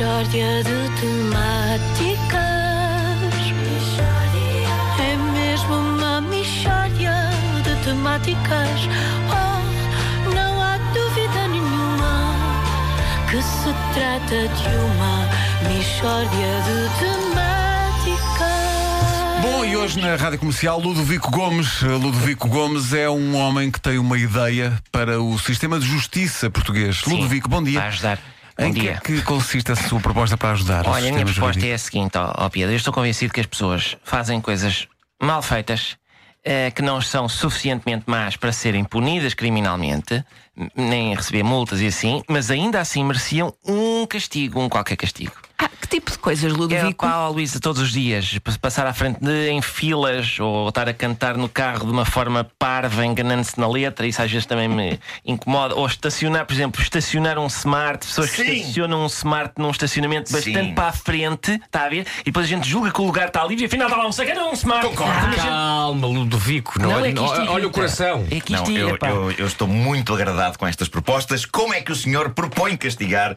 Mishória de temáticas. É mesmo uma mishória de temáticas. Oh, não há dúvida nenhuma que se trata de uma mishória de temáticas. Bom, e hoje na Rádio Comercial, Ludovico Gomes. Ludovico Gomes é um homem que tem uma ideia para o sistema de justiça português. Sim, Ludovico, bom dia. Para ajudar. Bom Em que dia. é que consiste a sua proposta para ajudar? Olha, a minha resposta jurídico? é a seguinte, ó, ó Pedro. Eu estou convencido que as pessoas fazem coisas mal feitas, eh, que não são suficientemente más para serem punidas criminalmente, nem receber multas e assim, mas ainda assim mereciam um castigo, um qualquer castigo. Ah, que tipo de coisas, É Ludovico? pá, ó, Luísa, todos os dias, pa- passar à frente de, em filas ou estar a cantar no carro de uma forma parva, enganando-se na letra, isso às vezes também me incomoda. Ou estacionar, por exemplo, estacionar um smart, pessoas que Sim. estacionam um smart num estacionamento bastante Sim. para a frente, está a ver? E depois a gente julga que o lugar está livre e afinal está lá um sacana um smart. Concordo. Calma, Ludovico. Não, Não, é, é que isto olha o coração. É que Não, isto eu, é, pá. eu- eu estou muito agradado com estas propostas. Como é que o senhor propõe castigar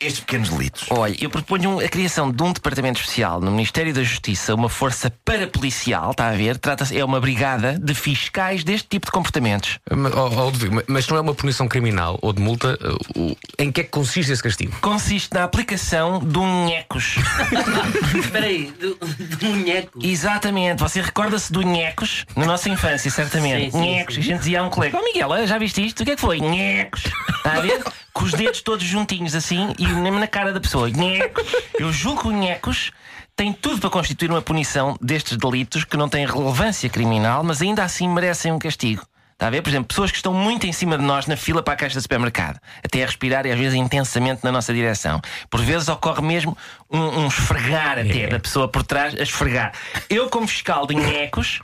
estes pequenos delitos? Olha, eu proponho a criação de um departamento especial no Ministério da Justiça, uma força parapolicial, está a ver? Trata-se, é uma brigada de fiscais deste tipo de comportamentos. Mas, ó, ó, Ludovico, mas- não é uma punição criminal ou de multa? uh, em que é que consiste esse castigo? Consiste na aplicação de um nhecos. Espera aí, do, do munheco. Exatamente, você recorda-se do nhecos na nossa infância, certamente. Sim, sim, nhecos, sim. a gente dizia a um colega: Oh Miguel, já viste isto? O que é que foi? Nhecos. Está a ver? Com os dedos todos juntinhos assim e mesmo na cara da pessoa. Nhecos. Eu julgo que o nhecos tem tudo para constituir uma punição destes delitos que não têm relevância criminal, mas ainda assim merecem um castigo. Está a ver? Por exemplo, pessoas que estão muito em cima de nós na fila para a caixa de supermercado, até a respirar e às vezes intensamente na nossa direção. Por vezes ocorre mesmo um, um esfregar até da pessoa por trás, a esfregar. Eu, como fiscal de nhecos,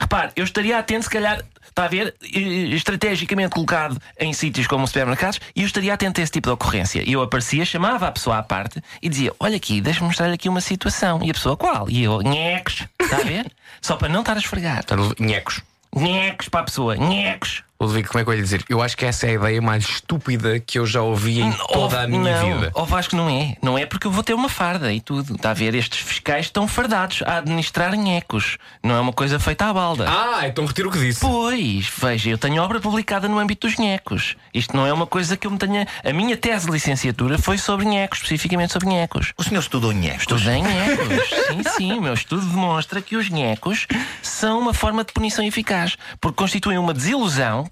repare, eu estaria atento, se calhar, está a ver, estrategicamente colocado em sítios como supermercados, e eu estaria atento a esse tipo de ocorrência. E eu aparecia, chamava a pessoa à parte e dizia: Olha aqui, deixa-me mostrar aqui uma situação. E a pessoa, qual? E eu, nhecos, está a ver? Só para não estar a esfregar. Nhecos. Nhecos para a pessoa, nhecos. Ludovico, como é que eu ia dizer? Eu acho que essa é a ideia mais estúpida que eu já ouvi em toda a minha não, vida. Ó Vasco, não é. Não é porque eu vou ter uma farda e tudo. Está a ver? Estes fiscais estão fardados a administrar nhecos. Não é uma coisa feita à balda. Ah, então retiro o que disse. Pois, veja, eu tenho obra publicada no âmbito dos nhecos. Isto não é uma coisa que eu me tenha. A minha tese de licenciatura foi sobre nhecos, especificamente sobre nhecos. O senhor estudou nhecos? Estudei nhecos. sim, sim, o meu estudo demonstra que os nhecos são uma forma de punição eficaz, porque constituem uma desilusão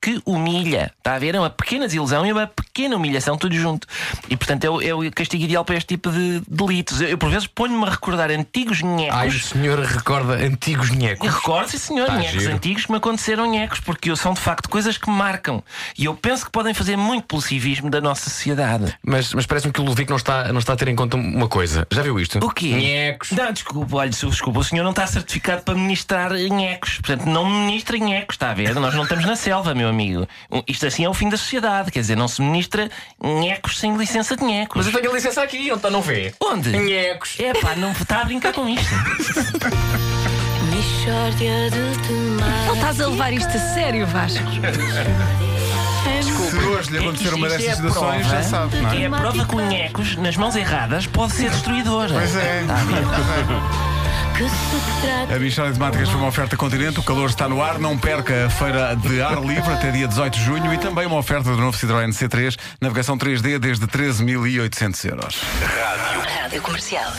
que humilha. Está a ver? É uma pequena desilusão e uma pequena humilhação, tudo junto. E portanto é o, é o castigo ideal para este tipo de delitos. Eu, eu, por vezes, ponho-me a recordar antigos nhecos. Ai, o senhor recorda antigos nhecos. recordo, sim senhor, Tá nhecos giro. antigos que me aconteceram nhecos, porque são de facto coisas que me marcam. E eu penso que podem fazer muito pelo civismo da nossa sociedade. Mas, mas parece-me que o Ludovico não está, não está a ter em conta uma coisa. Já viu isto? O quê? Nhecos. Não, desculpa, olha, desculpa, o senhor não está certificado para ministrar nhecos. Portanto, não ministra nhecos, está a ver? Nós não estamos na selva, meu amigo. Um, Isto assim é o fim da sociedade, quer dizer, não se ministra nhecos sem licença de nhecos. Mas eu tenho a licença aqui, então não vê. Onde? Nhecos. É pá, não está a brincar com isto. Não estás a levar isto a sério, Vasco? Se hoje lhe acontecer uma é destas a situações, prova- já sabe, não é? É a prova que o nhecos, nas mãos erradas, pode ser destruidor. Pois é. Está a ver? Que se trata A Michórdia de Temáticas foi uma oferta Continente, o calor está no ar, não perca a feira de ar livre até dia 18 de junho e também uma oferta do novo Citroën C3, navegação 3D desde 13.800 euros. Rádio Comercial.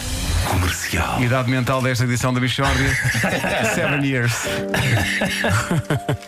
Idade mental desta edição da Michórdia, 7 years.